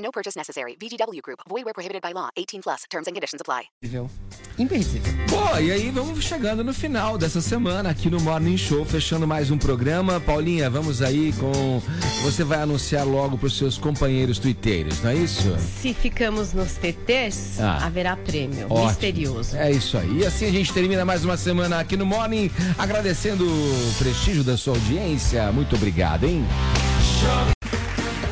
No purchase necessary. VGW Group. Void where prohibited by law. 18 plus. Terms and conditions apply. Imperdível. Pô, e aí vamos chegando no final dessa semana aqui no Morning Show, fechando mais um programa. Paulinha, vamos aí com. Você vai anunciar logo para os seus companheiros tuiteiros, não é isso? Se ficamos nos TTs, Ah. haverá prêmio. Ótimo. Misterioso. É isso aí. E assim a gente termina mais uma semana aqui no Morning, agradecendo o prestígio da sua audiência. Muito obrigado, hein?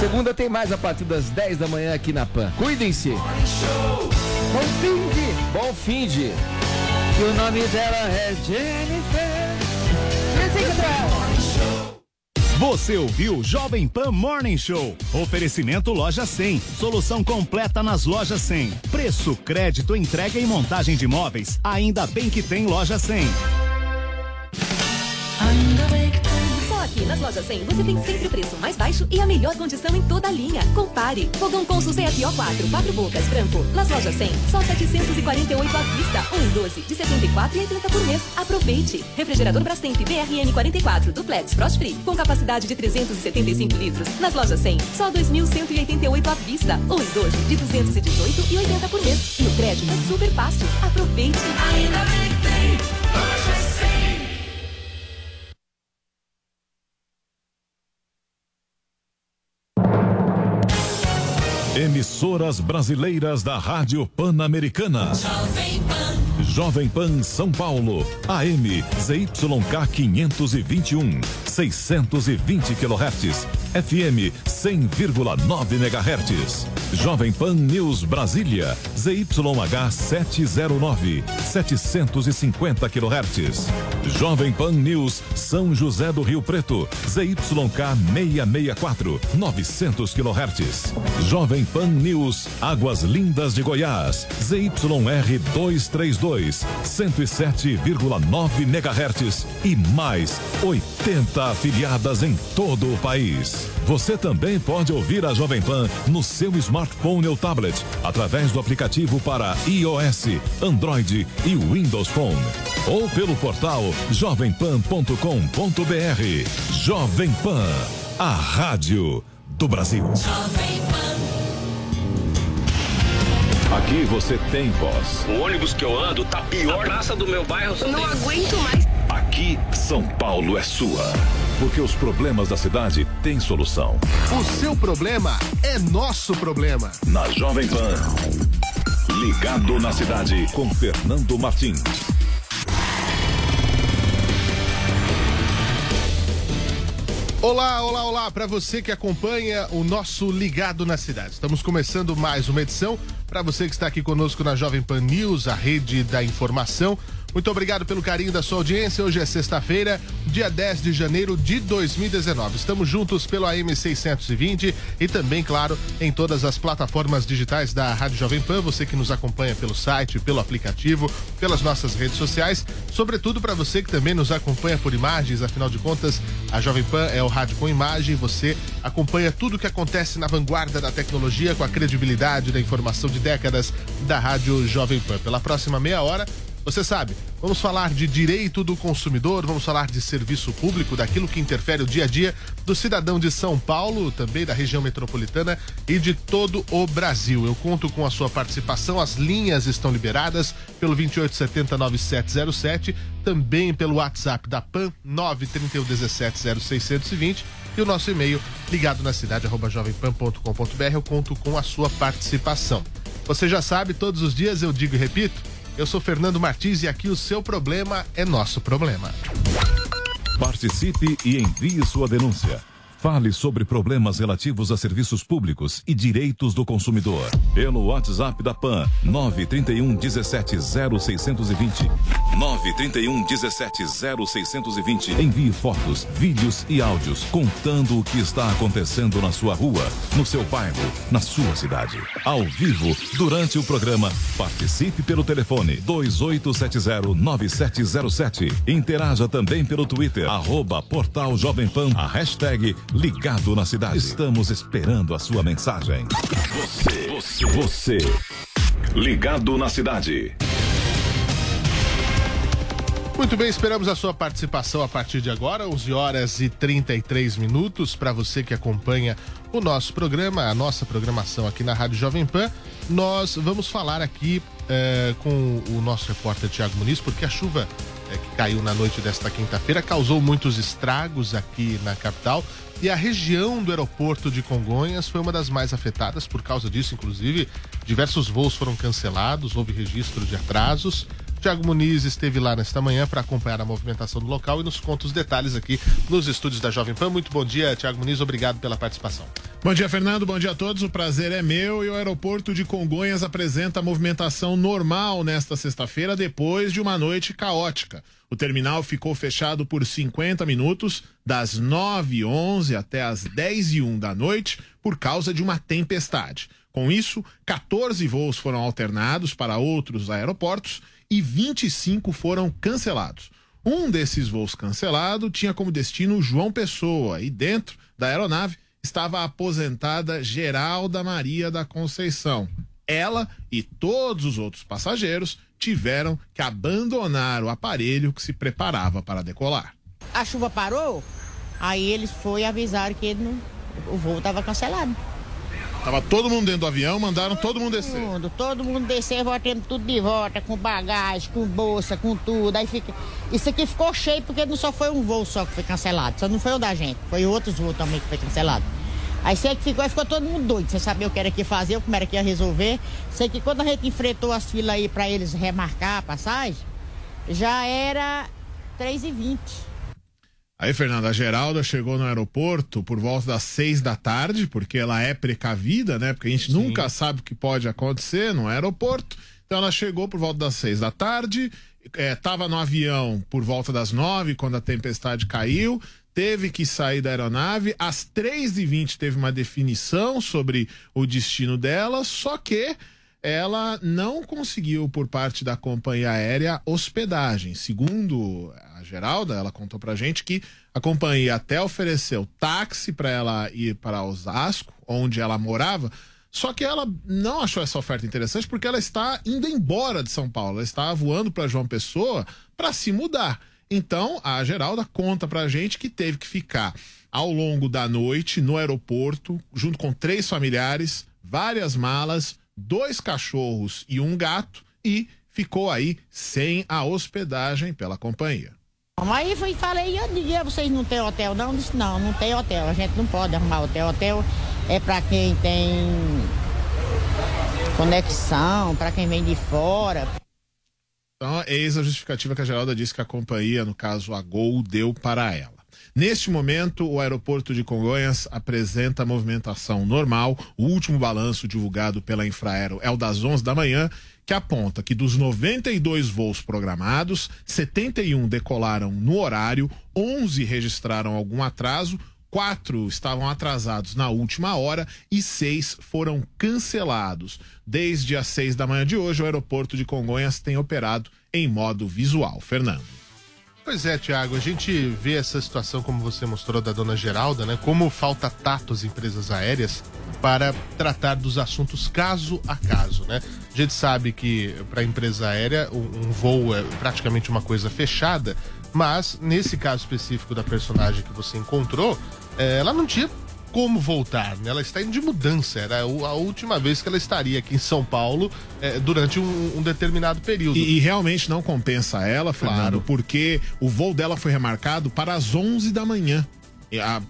Segunda tem mais a partir das 10 da manhã aqui na PAN. Cuidem-se. Bom fim de. Bom fim de. E o nome dela é Jennifer. Você ouviu Jovem Pan Morning Show. Oferecimento Loja 100. Solução completa nas lojas 100. Preço, crédito, entrega e montagem de móveis. Ainda bem que tem Loja 100. Aqui nas lojas 100 você tem sempre o preço mais baixo e a melhor condição em toda a linha. Compare. Fogão Consul CFO 4, 4 bocas, branco. Nas lojas 100, só 748 à vista. 1 em 12, de 74,80 por mês. Aproveite. Refrigerador Brastemp BRN 44, duplex Frost Free, com capacidade de 375 litros. Nas lojas 100, só 2.188 à vista. 1 em 12, de 218,80 por mês. E o crédito é super fácil. Aproveite. Ainda bem que tem Emissoras brasileiras da Rádio Pan-Americana. Jovem Pan São Paulo, AM ZYK 521, 620 kHz, FM 100,9 MHz. Jovem Pan News Brasília, ZYH 709, 750 kHz. Jovem Pan News São José do Rio Preto, ZYK 664, 900 kHz. Jovem Pan News Águas Lindas de Goiás, ZYR 232, 107,9 MHz e mais 80 afiliadas em todo o país. Você também pode ouvir a Jovem Pan no seu smartphone ou tablet através do aplicativo para iOS, Android e Windows Phone ou pelo portal jovempan.com.br. Jovem Pan, a rádio do Brasil. Aqui você tem voz. O ônibus que eu ando tá pior. A praça do meu bairro Não tem- aguento mais. Aqui, São Paulo é sua. Porque os problemas da cidade têm solução. O seu problema é nosso problema. Na Jovem Pan. Ligado na cidade com Fernando Martins. Olá, olá, olá, para você que acompanha o nosso Ligado na Cidade. Estamos começando mais uma edição. Para você que está aqui conosco na Jovem Pan News, a rede da informação. Muito obrigado pelo carinho da sua audiência. Hoje é sexta-feira, dia 10 de janeiro de 2019. Estamos juntos pelo AM 620 e também, claro, em todas as plataformas digitais da Rádio Jovem Pan. Você que nos acompanha pelo site, pelo aplicativo, pelas nossas redes sociais. Sobretudo para você que também nos acompanha por imagens, afinal de contas, a Jovem Pan é o rádio com imagem. Você acompanha tudo o que acontece na vanguarda da tecnologia com a credibilidade da informação de décadas da Rádio Jovem Pan. Pela próxima meia hora, você sabe, vamos falar de direito do consumidor, vamos falar de serviço público, daquilo que interfere o dia a dia do cidadão de São Paulo, também da região metropolitana e de todo o Brasil. Eu conto com a sua participação, as linhas estão liberadas pelo 28709707, também pelo WhatsApp da PAN 931170620 e o nosso e-mail ligado na cidade jovempan.com.br. Eu conto com a sua participação. Você já sabe, todos os dias eu digo e repito, eu sou Fernando Martins e aqui o seu problema é nosso problema. Participe e envie sua denúncia. Fale sobre problemas relativos a serviços públicos e direitos do consumidor. Pelo WhatsApp da PAN 931 17 0620. 931 17 0620. Envie fotos, vídeos e áudios contando o que está acontecendo na sua rua, no seu bairro, na sua cidade. Ao vivo, durante o programa, participe pelo telefone 2870 9707. Interaja também pelo Twitter, arroba Portal Jovem Pan, a hashtag Ligado na Cidade. Estamos esperando a sua mensagem. Você, você, você. Ligado na Cidade. Muito bem, esperamos a sua participação a partir de agora, 11 horas e 33 minutos. Para você que acompanha o nosso programa, a nossa programação aqui na Rádio Jovem Pan, nós vamos falar aqui eh, com o nosso repórter Tiago Muniz, porque a chuva que caiu na noite desta quinta-feira causou muitos estragos aqui na capital. E a região do aeroporto de Congonhas foi uma das mais afetadas, por causa disso, inclusive, diversos voos foram cancelados, houve registro de atrasos. Tiago Muniz esteve lá nesta manhã para acompanhar a movimentação do local e nos conta os detalhes aqui nos estúdios da Jovem Pan. Muito bom dia, Tiago Muniz, obrigado pela participação. Bom dia, Fernando. Bom dia a todos. O prazer é meu e o aeroporto de Congonhas apresenta a movimentação normal nesta sexta-feira, depois de uma noite caótica. O terminal ficou fechado por 50 minutos, das 9h11 até as 10h01 da noite, por causa de uma tempestade. Com isso, 14 voos foram alternados para outros aeroportos e 25 foram cancelados. Um desses voos cancelados tinha como destino João Pessoa e dentro da aeronave estava a aposentada Geralda Maria da Conceição. Ela e todos os outros passageiros tiveram que abandonar o aparelho que se preparava para decolar. A chuva parou, aí eles foram avisar que não, o voo estava cancelado. Tava todo mundo dentro do avião, mandaram todo mundo descer. Todo mundo, todo mundo descer, voltando tudo de volta, com bagagem, com bolsa, com tudo. Aí fica. Isso aqui ficou cheio porque não só foi um voo só que foi cancelado, só não foi o da gente, foi outros voos também que foi cancelado. Aí sei que ficou, aí ficou todo mundo doido, sem saber o que era que fazer, como era que ia resolver. Sei que quando a gente enfrentou as filas aí para eles remarcar a passagem, já era 3h20. Aí, Fernanda, a Geralda chegou no aeroporto por volta das seis da tarde, porque ela é precavida, né? Porque a gente Sim. nunca sabe o que pode acontecer no aeroporto. Então ela chegou por volta das seis da tarde, estava no avião por volta das nove, quando a tempestade caiu, teve que sair da aeronave. Às três e vinte teve uma definição sobre o destino dela, só que ela não conseguiu, por parte da companhia aérea, hospedagem. Segundo a Geralda, ela contou pra gente que a companhia até ofereceu táxi para ela ir para Osasco, onde ela morava, só que ela não achou essa oferta interessante porque ela está indo embora de São Paulo. Ela está voando para João Pessoa para se mudar. Então, a Geralda conta pra gente que teve que ficar ao longo da noite no aeroporto, junto com três familiares, várias malas, dois cachorros e um gato e ficou aí sem a hospedagem pela companhia. Aí fui, falei, eu digo, vocês não têm hotel não? Disse, não, não tem hotel, a gente não pode arrumar hotel. Hotel é para quem tem conexão, para quem vem de fora. Então, eis a justificativa que a Geralda disse que a companhia, no caso a Gol, deu para ela. Neste momento, o aeroporto de Congonhas apresenta movimentação normal. O último balanço divulgado pela Infraero é o das 11 da manhã, que aponta que dos 92 voos programados, 71 decolaram no horário, 11 registraram algum atraso, quatro estavam atrasados na última hora e seis foram cancelados. Desde as seis da manhã de hoje, o aeroporto de Congonhas tem operado em modo visual. Fernando. Pois é, Tiago, a gente vê essa situação, como você mostrou, da dona Geralda, né? Como falta tato às empresas aéreas para tratar dos assuntos caso a caso, né? A gente sabe que para a empresa aérea um, voo é praticamente uma coisa fechada, mas nesse caso específico da personagem que você encontrou, é, ela não tinha como voltar, né? Ela está indo de mudança. Era a última vez que ela estaria aqui em São Paulo é, durante um, um, determinado período. E, e, realmente não compensa ela, Fernando, claro. porque o voo dela foi remarcado para as 11 da manhã. e a-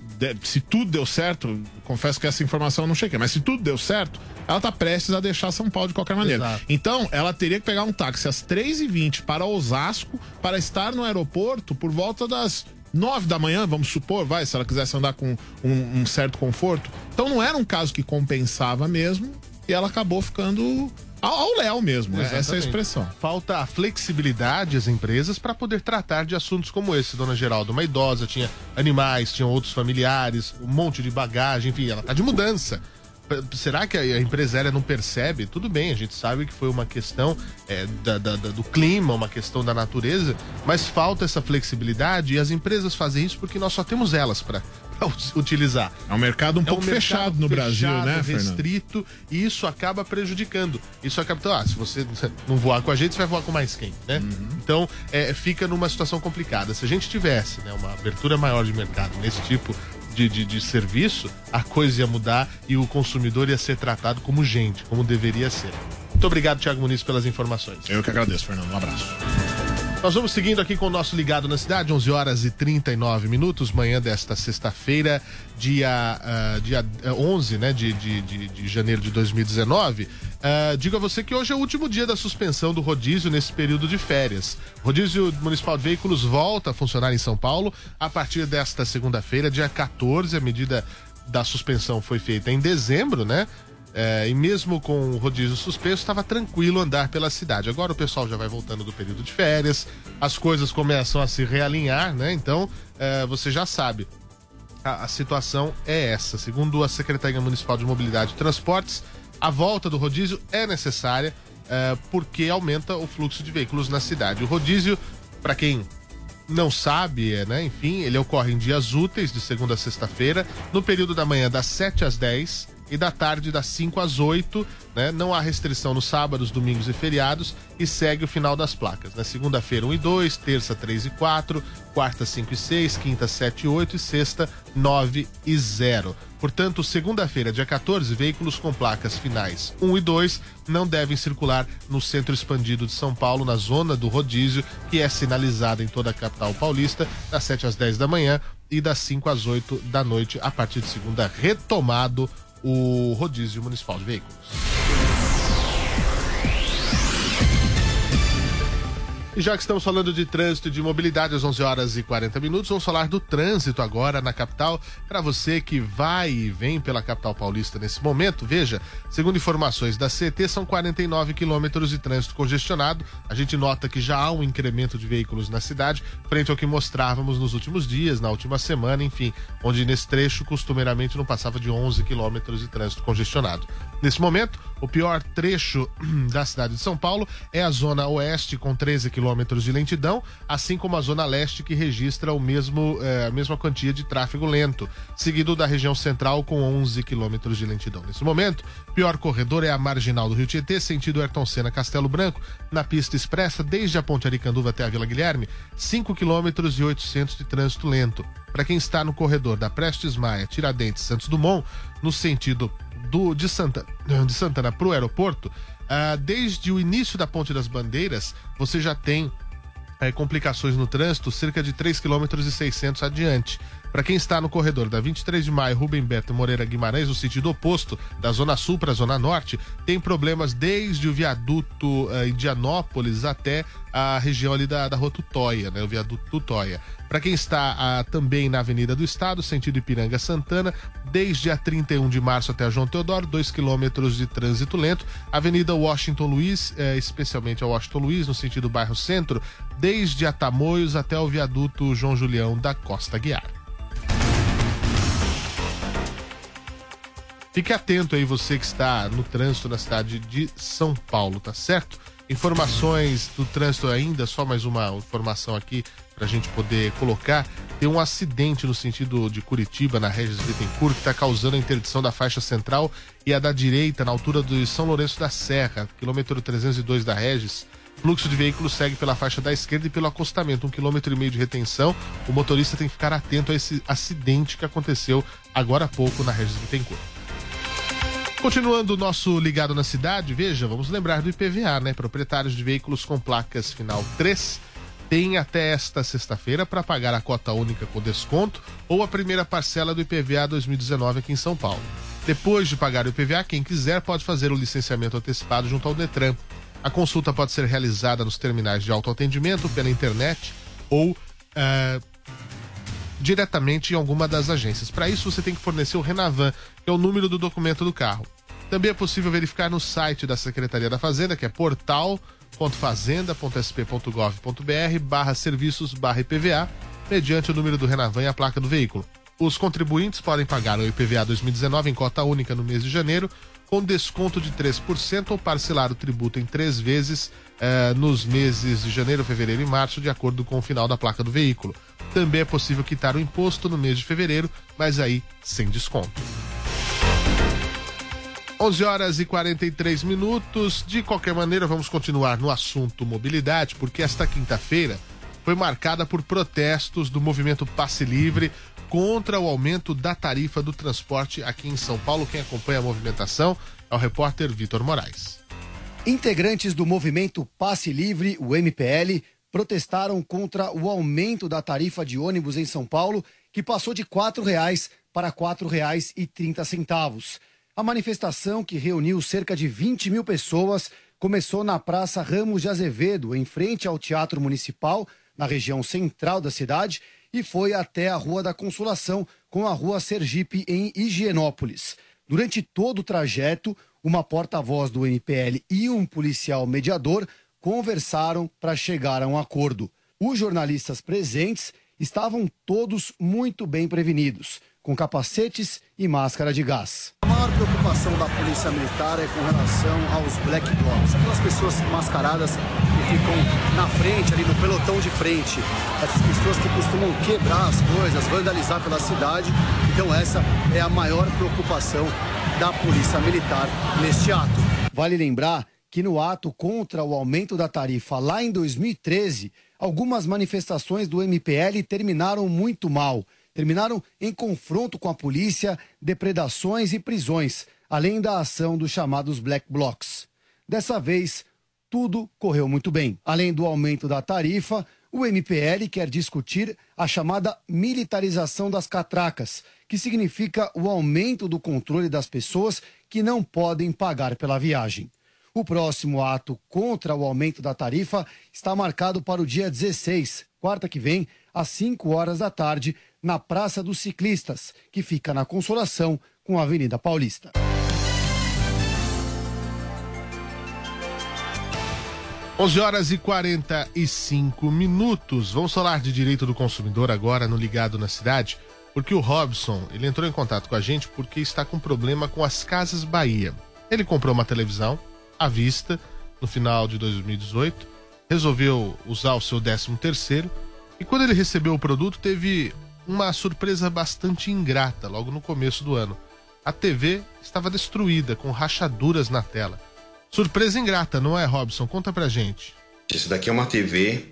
se tudo deu certo, confesso que essa informação eu não cheguei, mas se tudo deu certo, ela tá prestes a deixar São Paulo de qualquer maneira. Exato. Então, ela teria que pegar um táxi às 3h20 para Osasco para estar no aeroporto por volta das 9 da manhã, vamos supor, vai, se ela quisesse andar com um, um certo conforto. Então não era um caso que compensava mesmo e ela acabou ficando ao Léo mesmo. né? Essa é a Exatamente. expressão. Falta a flexibilidade às empresas para poder tratar de assuntos como esse, dona Geraldo. Uma idosa tinha animais, tinha outros familiares, um monte de bagagem, enfim, ela tá de mudança. Será que a empresária não percebe? Tudo bem, a gente sabe que foi uma questão é, da- da- do clima, uma questão da natureza, mas falta essa flexibilidade e as empresas fazem isso porque nós só temos elas para utilizar. É um mercado um pouco mercado fechado no Brasil, fechado, né, Fernando? restrito, e isso acaba prejudicando. Isso acaba. Então, ah, se você não voar com a gente, você vai voar com mais quem, né? Uhum. Então, é, fica numa situação complicada. Se a gente tivesse né, uma abertura maior de mercado nesse tipo de, de, de serviço, a coisa ia mudar e o consumidor ia ser tratado como gente, como deveria ser. Muito obrigado, Thiago Muniz, pelas informações. Eu que agradeço, Fernando. Um abraço. Nós vamos seguindo aqui com o nosso Ligado na Cidade, 11 horas e 39 minutos, manhã desta sexta-feira, dia, ah, dia ah, 11 né, de, de, de, de janeiro de 2019. Ah, digo a você que hoje é o último dia da suspensão do rodízio nesse período de férias. O rodízio Municipal de Veículos volta a funcionar em São Paulo a partir desta segunda-feira, dia 14. A medida da suspensão foi feita em dezembro, né? É, e mesmo com o rodízio suspenso, estava tranquilo andar pela cidade. Agora o pessoal já vai voltando do período de férias, as coisas começam a se realinhar, né? Então, é, você já sabe, a, a situação é essa. Segundo a Secretaria Municipal de Mobilidade e Transportes, a volta do rodízio é necessária é, porque aumenta o fluxo de veículos na cidade. O rodízio, para quem não sabe, é, né? Enfim, ele ocorre em dias úteis, de segunda a sexta-feira, no período da manhã das 7 às 10 e da tarde das 5 às 8, né? Não há restrição nos sábados, domingos e feriados e segue o final das placas, né? Segunda-feira 1 e 2, terça 3 e 4, quarta 5 e 6, quinta 7 e 8 e sexta 9 e 0. Portanto, segunda-feira, dia 14, veículos com placas finais 1 e 2 não devem circular no centro expandido de São Paulo, na zona do rodízio, que é sinalizada em toda a capital paulista, das 7 às 10 da manhã e das 5 às 8 da noite, a partir de segunda, retomado o rodízio municipal de veículos. E já que estamos falando de trânsito e de mobilidade às 11 horas e 40 minutos, vamos falar do trânsito agora na capital. Para você que vai e vem pela capital paulista nesse momento, veja, segundo informações da CT, são 49 quilômetros de trânsito congestionado. A gente nota que já há um incremento de veículos na cidade, frente ao que mostrávamos nos últimos dias, na última semana, enfim, onde nesse trecho costumeiramente não passava de 11 quilômetros de trânsito congestionado. Nesse momento, o pior trecho da cidade de São Paulo é a zona oeste, com 13 quilômetros de lentidão, assim como a zona leste, que registra o mesmo, eh, a mesma quantia de tráfego lento, seguido da região central, com 11 quilômetros de lentidão. Nesse momento, pior corredor é a marginal do Rio Tietê, sentido Ayrton Senna Castelo Branco, na pista expressa, desde a Ponte Aricanduva até a Vila Guilherme, 5 quilômetros e 800 de trânsito lento. Para quem está no corredor da Prestes Maia, Tiradentes, Santos Dumont, no sentido do, de, Santa, de Santana para o aeroporto, ah, desde o início da Ponte das Bandeiras, você já tem eh, complicações no trânsito, cerca de 3,6 km e 600 adiante. Para quem está no corredor da 23 de maio, Rubem Berto Moreira Guimarães, no sentido oposto, da Zona Sul para a Zona Norte, tem problemas desde o viaduto eh, Indianópolis até a região ali da, da Rua Tutóia, né? O viaduto Tutóia. Para quem está ah, também na Avenida do Estado, sentido Ipiranga Santana, desde a 31 de março até a João Teodoro, 2 quilômetros de trânsito lento. Avenida Washington Luiz, eh, especialmente a Washington Luiz, no sentido bairro Centro, desde a Tamoios até o viaduto João Julião da Costa Guiar. Fique atento aí, você que está no trânsito na cidade de São Paulo, tá certo? Informações do trânsito ainda, só mais uma informação aqui para a gente poder colocar. Tem um acidente no sentido de Curitiba, na Regis Bittencourt, que está causando a interdição da faixa central e a da direita, na altura do São Lourenço da Serra, quilômetro 302 da Regis. Fluxo de veículos segue pela faixa da esquerda e pelo acostamento, um quilômetro e meio de retenção. O motorista tem que ficar atento a esse acidente que aconteceu agora há pouco na Regis Bittencourt. Continuando o nosso ligado na cidade, veja, vamos lembrar do IPVA, né? Proprietários de veículos com placas final 3 tem até esta sexta-feira para pagar a cota única com desconto ou a primeira parcela do IPVA 2019 aqui em São Paulo. Depois de pagar o IPVA, quem quiser pode fazer o licenciamento antecipado junto ao Detran. A consulta pode ser realizada nos terminais de autoatendimento, pela internet ou eh, diretamente em alguma das agências. Para isso, você tem que fornecer o Renavan, que é o número do documento do carro. Também é possível verificar no site da Secretaria da Fazenda, que é portal.fazenda.sp.gov.br barra serviços barra IPVA, mediante o número do Renavan e a placa do veículo. Os contribuintes podem pagar o IPVA 2019 em cota única no mês de janeiro, com desconto de 3% ou parcelar o tributo em três vezes eh, nos meses de janeiro, fevereiro e março, de acordo com o final da placa do veículo. Também é possível quitar o imposto no mês de fevereiro, mas aí sem desconto. 11 horas e 43 minutos. De qualquer maneira, vamos continuar no assunto mobilidade, porque esta quinta-feira foi marcada por protestos do movimento Passe Livre contra o aumento da tarifa do transporte aqui em São Paulo. Quem acompanha a movimentação é o repórter Vitor Moraes. Integrantes do movimento Passe Livre, o MPL, protestaram contra o aumento da tarifa de ônibus em São Paulo, que passou de R$ 4,00 para R$ 4,30. A manifestação, que reuniu cerca de 20 mil pessoas, começou na Praça Ramos de Azevedo, em frente ao Teatro Municipal, na região central da cidade, e foi até a Rua da Consolação, com a Rua Sergipe, em Higienópolis. Durante todo o trajeto, uma porta-voz do MPL e um policial mediador conversaram para chegar a um acordo. Os jornalistas presentes estavam todos muito bem prevenidos, com capacetes e máscara de gás. A maior preocupação da Polícia Militar é com relação aos black blocs, aquelas pessoas mascaradas que ficam na frente, ali no pelotão de frente. Essas pessoas que costumam quebrar as coisas, vandalizar pela cidade. Então, essa é a maior preocupação da Polícia Militar neste ato. Vale lembrar que no ato contra o aumento da tarifa lá em 2013, algumas manifestações do MPL terminaram muito mal. Terminaram em confronto com a polícia, depredações e prisões, além da ação dos chamados Black Blocs. Dessa vez, tudo correu muito bem. Além do aumento da tarifa, o MPL quer discutir a chamada militarização das catracas, que significa o aumento do controle das pessoas que não podem pagar pela viagem. O próximo ato contra o aumento da tarifa está marcado para o dia 16, quarta que vem, às 5 horas da tarde, na Praça dos Ciclistas, que fica na Consolação com a Avenida Paulista. Onze horas e 45 minutos. Vamos falar de direito do consumidor agora no Ligado na Cidade, porque o Robson ele entrou em contato com a gente porque está com problema com as Casas Bahia. Ele comprou uma televisão à vista no final de 2018, resolveu usar o seu 13 terceiro e quando ele recebeu o produto teve uma surpresa bastante ingrata logo no começo do ano. A TV estava destruída com rachaduras na tela. Surpresa ingrata, não é, Robson? Conta pra gente. Esse daqui é uma TV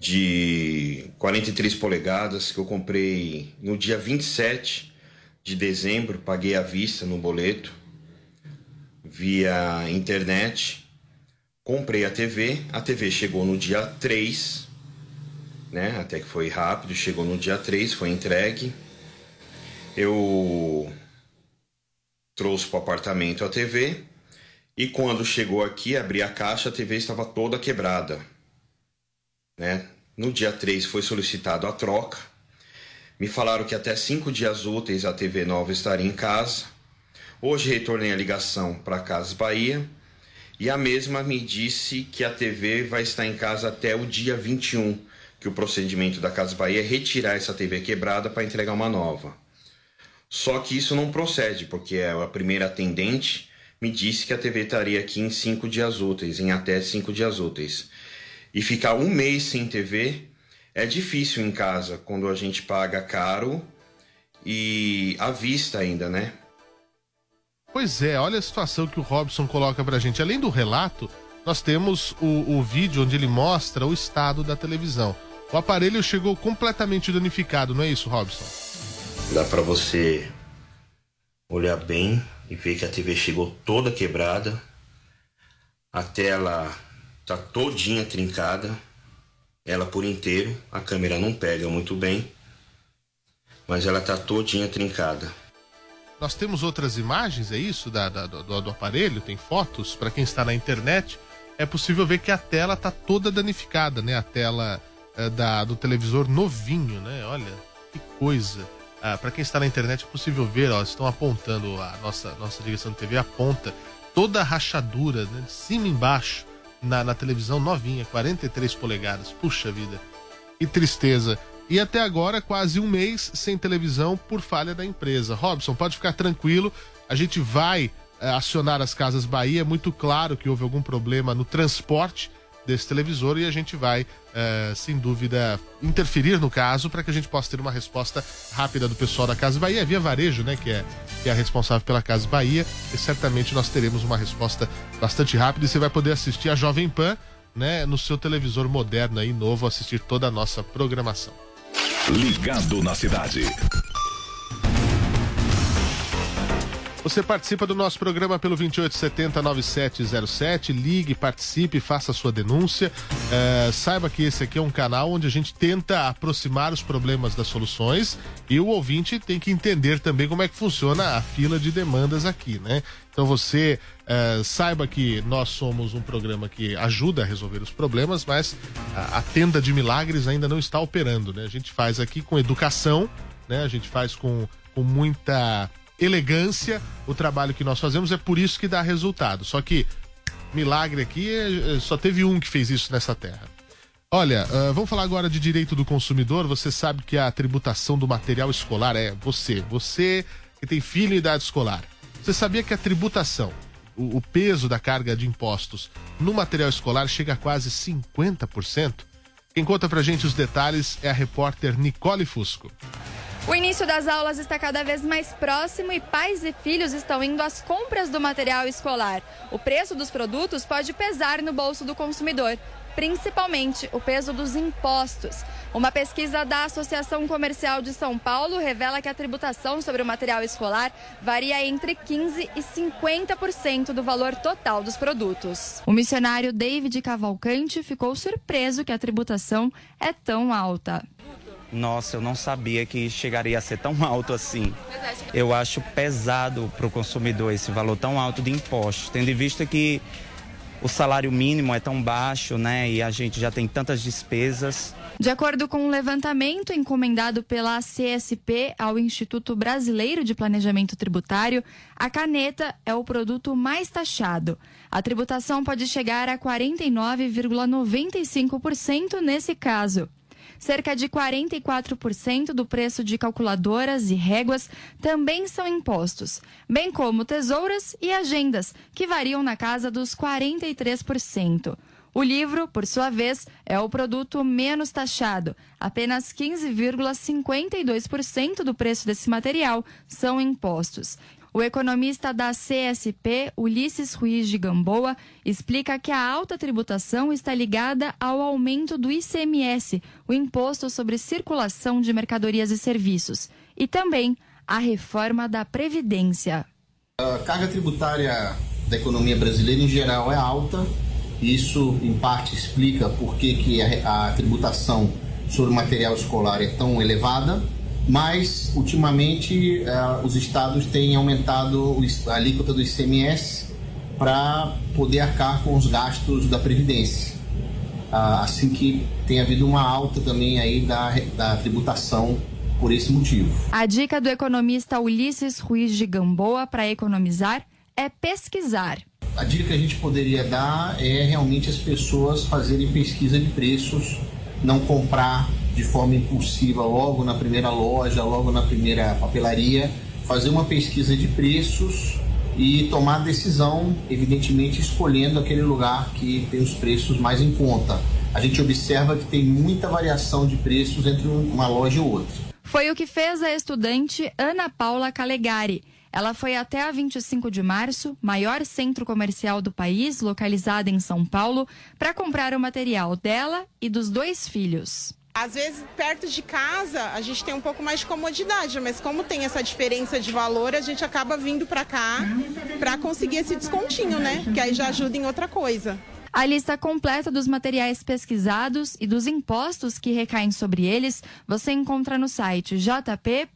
de 43 polegadas que eu comprei no dia 27 de dezembro, paguei à vista no boleto via internet. Comprei a TV, a TV chegou no dia 3, né? Até que foi rápido, chegou no dia 3, foi entregue. Eu trouxe para o apartamento a TV e quando chegou aqui, abri a caixa, a TV estava toda quebrada. Né? No dia 3 foi solicitado a troca. Me falaram que até cinco dias úteis a TV nova estaria em casa. Hoje retornei a ligação para a Casas Bahia e a mesma me disse que a TV vai estar em casa até o dia 21, que o procedimento da Casas Bahia é retirar essa TV quebrada para entregar uma nova. Só que isso não procede, porque a primeira atendente me disse que a TV estaria aqui em cinco dias úteis, em até cinco dias úteis. E ficar um mês sem TV é difícil em casa, quando a gente paga caro e à vista ainda, né? Pois é, olha a situação que o Robson coloca pra gente. Além do relato, nós temos o, o vídeo onde ele mostra o estado da televisão. O aparelho chegou completamente danificado, não é isso, Robson? Dá para você olhar bem e ver que a TV chegou toda quebrada. A tela tá todinha trincada. ela por inteiro. A câmera não pega muito bem, mas ela tá todinha trincada. Nós temos outras imagens, é isso? Da, da- do, do aparelho? Tem fotos? Para quem está na internet, é possível ver que a tela está toda danificada, né? A tela eh, da, do televisor novinho, né? Olha, que coisa. Ah, para quem está na internet é possível ver, ó, estão apontando a nossa, nossa direção de TV aponta toda a rachadura, né? De cima e embaixo, na, na televisão novinha, 43 polegadas. Puxa vida. Que tristeza. E até agora, quase um mês sem televisão por falha da empresa. Robson, pode ficar tranquilo, a gente vai eh, acionar as Casas Bahia. É muito claro que houve algum problema no transporte desse televisor e a gente vai, eh, sem dúvida, interferir no caso para que a gente possa ter uma resposta rápida do pessoal da Casa Bahia. Via Varejo, né, que é, que é a responsável pela Casa Bahia. E certamente nós teremos uma resposta bastante rápida e você vai poder assistir a Jovem Pan, né, no seu televisor moderno aí, novo, assistir toda a nossa programação. Ligado na cidade. Você participa do nosso programa pelo 2870-9707. Ligue, participe, faça sua denúncia. É, saiba que esse aqui é um canal onde a gente tenta aproximar os problemas das soluções e o ouvinte tem que entender também como é que funciona a fila de demandas aqui, né? Então você é, saiba que nós somos um programa que ajuda a resolver os problemas, mas a, a tenda de milagres ainda não está operando, né? A gente faz aqui com educação, né? A gente faz com, com muita elegância o trabalho que nós fazemos, é por isso que dá resultado. Só que milagre aqui é- é- só teve um que fez isso nessa terra. Olha, ah, vamos falar agora de direito do consumidor. Você sabe que a tributação do material escolar é você, você que tem filho em idade escolar. Você sabia que a tributação, o, o peso da carga de impostos no material escolar chega a quase 50%? Quem conta pra gente os detalhes é a repórter Nicole Fusco. O início das aulas está cada vez mais próximo e pais e filhos estão indo às compras do material escolar. O preço dos produtos pode pesar no bolso do consumidor, principalmente o peso dos impostos. Uma pesquisa da Associação Comercial de São Paulo revela que a tributação sobre o material escolar varia entre 15% e 50% do valor total dos produtos. O missionário David Cavalcante ficou surpreso que a tributação é tão alta. Nossa, eu não sabia que chegaria a ser tão alto assim. Eu acho pesado para o consumidor esse valor tão alto de impostos, tendo em vista que o salário mínimo é tão baixo, né? E a gente já tem tantas despesas. De acordo com um levantamento encomendado pela CSP ao Instituto Brasileiro de Planejamento Tributário, a caneta é o produto mais taxado. A tributação pode chegar a 49,95% nesse caso. Cerca de 44% do preço de calculadoras e réguas também são impostos, bem como tesouras e agendas, que variam na casa dos 43%. O livro, por sua vez, é o produto menos taxado. Apenas 15,52% do preço desse material são impostos. O economista da CSP, Ulisses Ruiz de Gamboa, explica que a alta tributação está ligada ao aumento do ICMS, o Imposto sobre Circulação de Mercadorias e Serviços, e também a reforma da Previdência. A carga tributária da economia brasileira em geral é alta. Isso, em parte, explica por que, que a, a tributação sobre o material escolar é tão elevada. Mas, ultimamente, eh, os estados têm aumentado a alíquota do ICMS para poder arcar com os gastos da Previdência. Ah, assim que tem havido uma alta também aí da, da tributação por esse motivo. A dica do economista Ulisses Ruiz de Gamboa para economizar é pesquisar. A dica que a gente poderia dar é realmente as pessoas fazerem pesquisa de preços, não comprar de forma impulsiva logo na primeira loja, logo na primeira papelaria, fazer uma pesquisa de preços e tomar decisão, evidentemente escolhendo aquele lugar que tem os preços mais em conta. A gente observa que tem muita variação de preços entre uma loja e outra. Foi o que fez a estudante Ana Paula Calegari. Ela foi até a 25 de março, maior centro comercial do país, localizado em São Paulo, para comprar o material dela e dos dois filhos. Às vezes, perto de casa, a gente tem um pouco mais de comodidade, mas como tem essa diferença de valor, a gente acaba vindo para cá para conseguir esse descontinho, né? Que aí já ajuda em outra coisa. A lista completa dos materiais pesquisados e dos impostos que recaem sobre eles você encontra no site jp.com.br.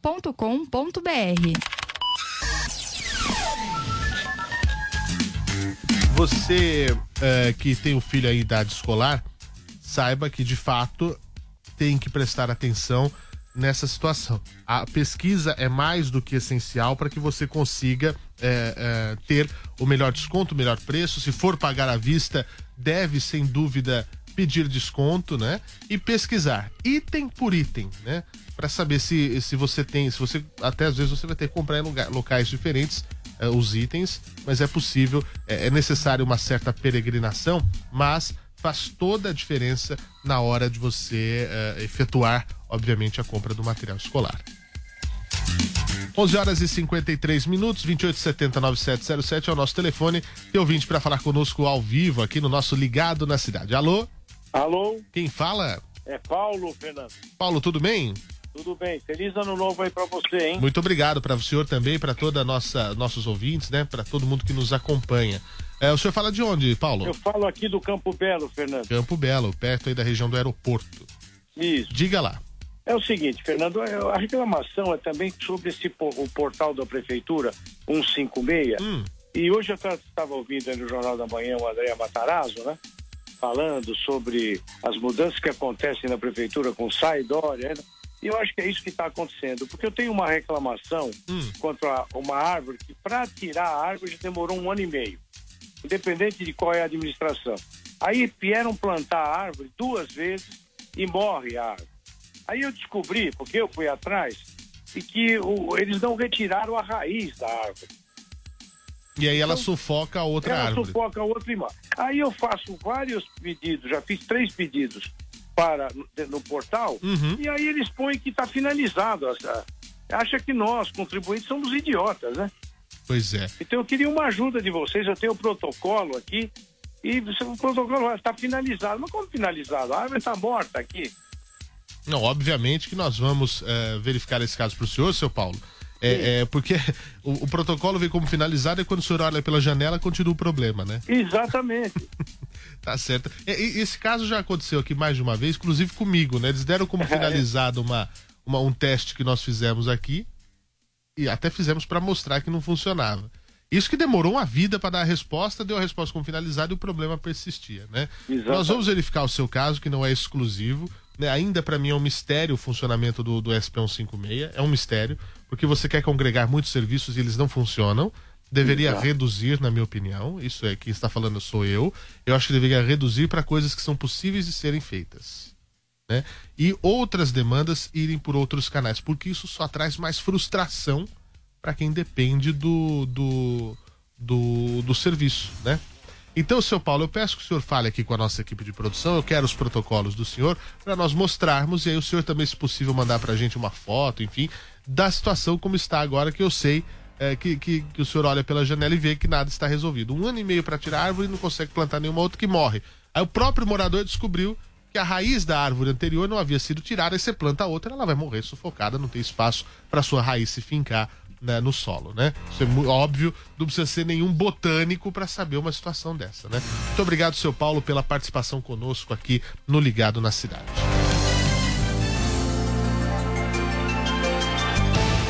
Você é, que tem um filho aí em idade escolar, saiba que de fato tem que prestar atenção nessa situação. A pesquisa é mais do que essencial para que você consiga é, é, ter o melhor desconto, o melhor preço. Se for pagar à vista, deve sem dúvida pedir desconto, né? E pesquisar item por item, né? Para saber se, se você tem, se você até às vezes você vai ter que comprar em lugar, locais diferentes é, os itens, mas é possível, é, é necessário uma certa peregrinação, mas faz toda a diferença na hora de você uh, efetuar, obviamente, a compra do material escolar. 11 horas e 53 minutos, 2870-9707 é o nosso telefone. Tem ouvinte para falar conosco ao vivo aqui no nosso Ligado na Cidade. Alô? Alô? Quem fala? É Paulo, Fernando. Paulo, tudo bem? Tudo bem. Feliz ano novo aí para você, hein? Muito obrigado para o senhor também, para toda nossa nossos ouvintes, né? Para todo mundo que nos acompanha. É, o senhor fala de onde, Paulo? Eu falo aqui do Campo Belo, Fernando. Campo Belo, perto aí da região do aeroporto. Isso. Diga lá. É o seguinte, Fernando, a reclamação é também sobre esse o portal da prefeitura 156. Hum. E hoje eu estava ouvindo no Jornal da Manhã o André Matarazzo, né? Falando sobre as mudanças que acontecem na prefeitura com Sai Dória. Né? E eu acho que é isso que está acontecendo, porque eu tenho uma reclamação hum. contra uma árvore que, para tirar a árvore, demorou um ano e meio, independente de qual é a administração. Aí vieram plantar a árvore duas vezes e morre a árvore. Aí eu descobri, porque eu fui atrás, e que o, eles não retiraram a raiz da árvore. E aí ela então, sufoca a outra ela árvore. Ela sufoca a outra e morre. Aí eu faço vários pedidos, já fiz três pedidos para no, no portal, uhum. e aí eles põem que está finalizado. Acha que nós, contribuintes, somos idiotas, né? Pois é. Então eu queria uma ajuda de vocês, eu tenho o protocolo aqui, e o protocolo está finalizado. Mas como finalizado? A árvore está morta aqui. Não, obviamente que nós vamos é, verificar esse caso para o senhor, seu Paulo. É, é, porque o, o, protocolo vem como finalizado e quando o senhor olha pela janela continua o problema, né? Exatamente. tá certo. E, e, esse caso já aconteceu aqui mais de uma vez, inclusive comigo, né? Eles deram como finalizado uma, uma, um teste que nós fizemos aqui e até fizemos para mostrar que não funcionava. Isso que demorou uma vida para dar a resposta, deu a resposta como finalizada e o problema persistia, né? Exatamente. Nós vamos verificar o seu caso, que não é exclusivo. Né? Ainda para mim é um mistério o funcionamento do, do SP156, é um mistério, porque você quer congregar muitos serviços e eles não funcionam. Deveria Exato. reduzir, na minha opinião. Isso é quem está falando sou eu. Eu acho que deveria reduzir para coisas que são possíveis de serem feitas. Né? E outras demandas irem por outros canais, porque isso só traz mais frustração para quem depende do, do, do, do serviço, né? Então, seu Paulo, eu peço que o senhor fale aqui com a nossa equipe de produção. Eu quero os protocolos do senhor para nós mostrarmos e aí o senhor também, se possível, mandar para a gente uma foto, enfim, da situação como está agora, que eu sei é, que, que, que, o senhor olha pela janela e vê que nada está resolvido. Um ano e meio para tirar a árvore e não consegue plantar nenhuma outra que morre. Aí o próprio morador descobriu que a raiz da árvore anterior não havia sido tirada, e você planta outra, ela vai morrer sufocada, não tem espaço para sua raiz se fincar né, no solo, né? Isso é óbvio, não precisa ser nenhum botânico para saber uma situação dessa, né? Muito obrigado, seu Paulo, pela participação conosco aqui no Ligado na Cidade.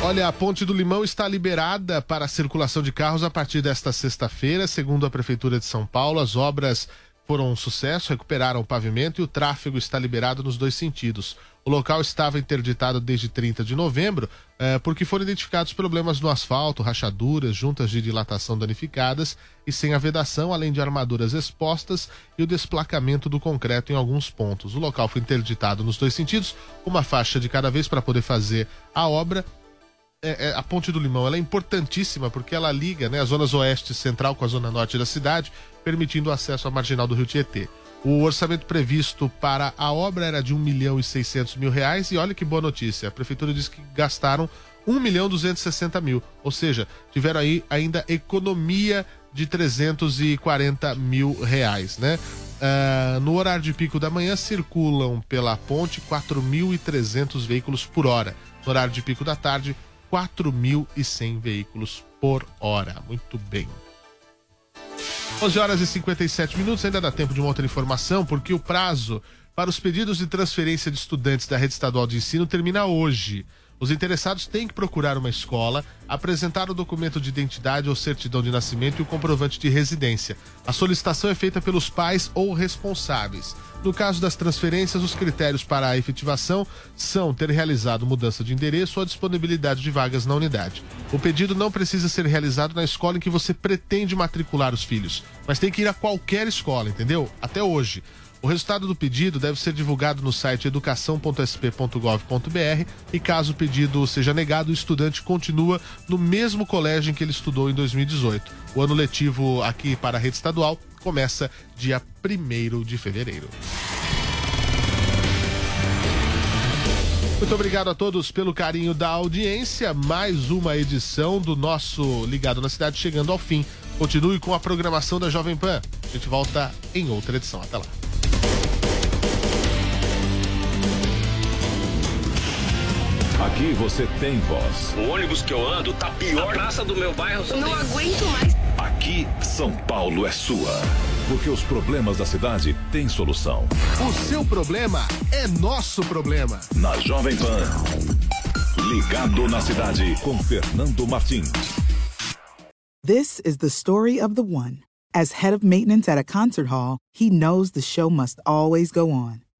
Olha, a Ponte do Limão está liberada para a circulação de carros a partir desta sexta-feira, segundo a Prefeitura de São Paulo. As obras foram um sucesso, recuperaram o pavimento e o tráfego está liberado nos dois sentidos. O local estava interditado desde 30 de novembro eh, porque foram identificados problemas no asfalto, rachaduras, juntas de dilatação danificadas e sem a vedação, além de armaduras expostas e o desplacamento do concreto em alguns pontos. O local foi interditado nos dois sentidos, uma faixa de cada vez para poder fazer a obra é, é, a Ponte do Limão ela é importantíssima porque ela liga né, as zonas oeste e central com a zona norte da cidade, permitindo o acesso à marginal do Rio Tietê. O orçamento previsto para a obra era de 1 milhão e 600 mil reais e olha que boa notícia, a prefeitura disse que gastaram 1 milhão 260 mil, ou seja, tiveram aí ainda economia de 340 mil reais, né? Uh, no horário de pico da manhã circulam pela ponte 4.300 veículos por hora. No horário de pico da tarde, 4.100 veículos por hora. Muito bem. 11 horas e 57 minutos, ainda dá tempo de uma outra informação, porque o prazo para os pedidos de transferência de estudantes da rede estadual de ensino termina hoje. Os interessados têm que procurar uma escola, apresentar o documento de identidade ou certidão de nascimento e o comprovante de residência. A solicitação é feita pelos pais ou responsáveis. No caso das transferências, os critérios para a efetivação são ter realizado mudança de endereço ou a disponibilidade de vagas na unidade. O pedido não precisa ser realizado na escola em que você pretende matricular os filhos, mas tem que ir a qualquer escola, entendeu? Até hoje. O resultado do pedido deve ser divulgado no site educação.sp.gov.br e caso o pedido seja negado, o estudante continua no mesmo colégio em que ele estudou em 2018. O ano letivo aqui para a rede estadual começa dia 1 de fevereiro. Muito obrigado a todos pelo carinho da audiência. Mais uma edição do nosso Ligado na Cidade chegando ao fim. Continue com a programação da Jovem Pan. A gente volta em outra edição. Até lá. Aqui você tem voz. O ônibus que eu ando tá pior. A praça do meu bairro. Não tem... aguento mais. Aqui, São Paulo é sua. Porque os problemas da cidade têm solução. O seu problema é nosso problema. Na Jovem Pan. Ligado na cidade com Fernando Martins. This is the story of the one. As head of maintenance at a concert hall, he knows the show must always go on.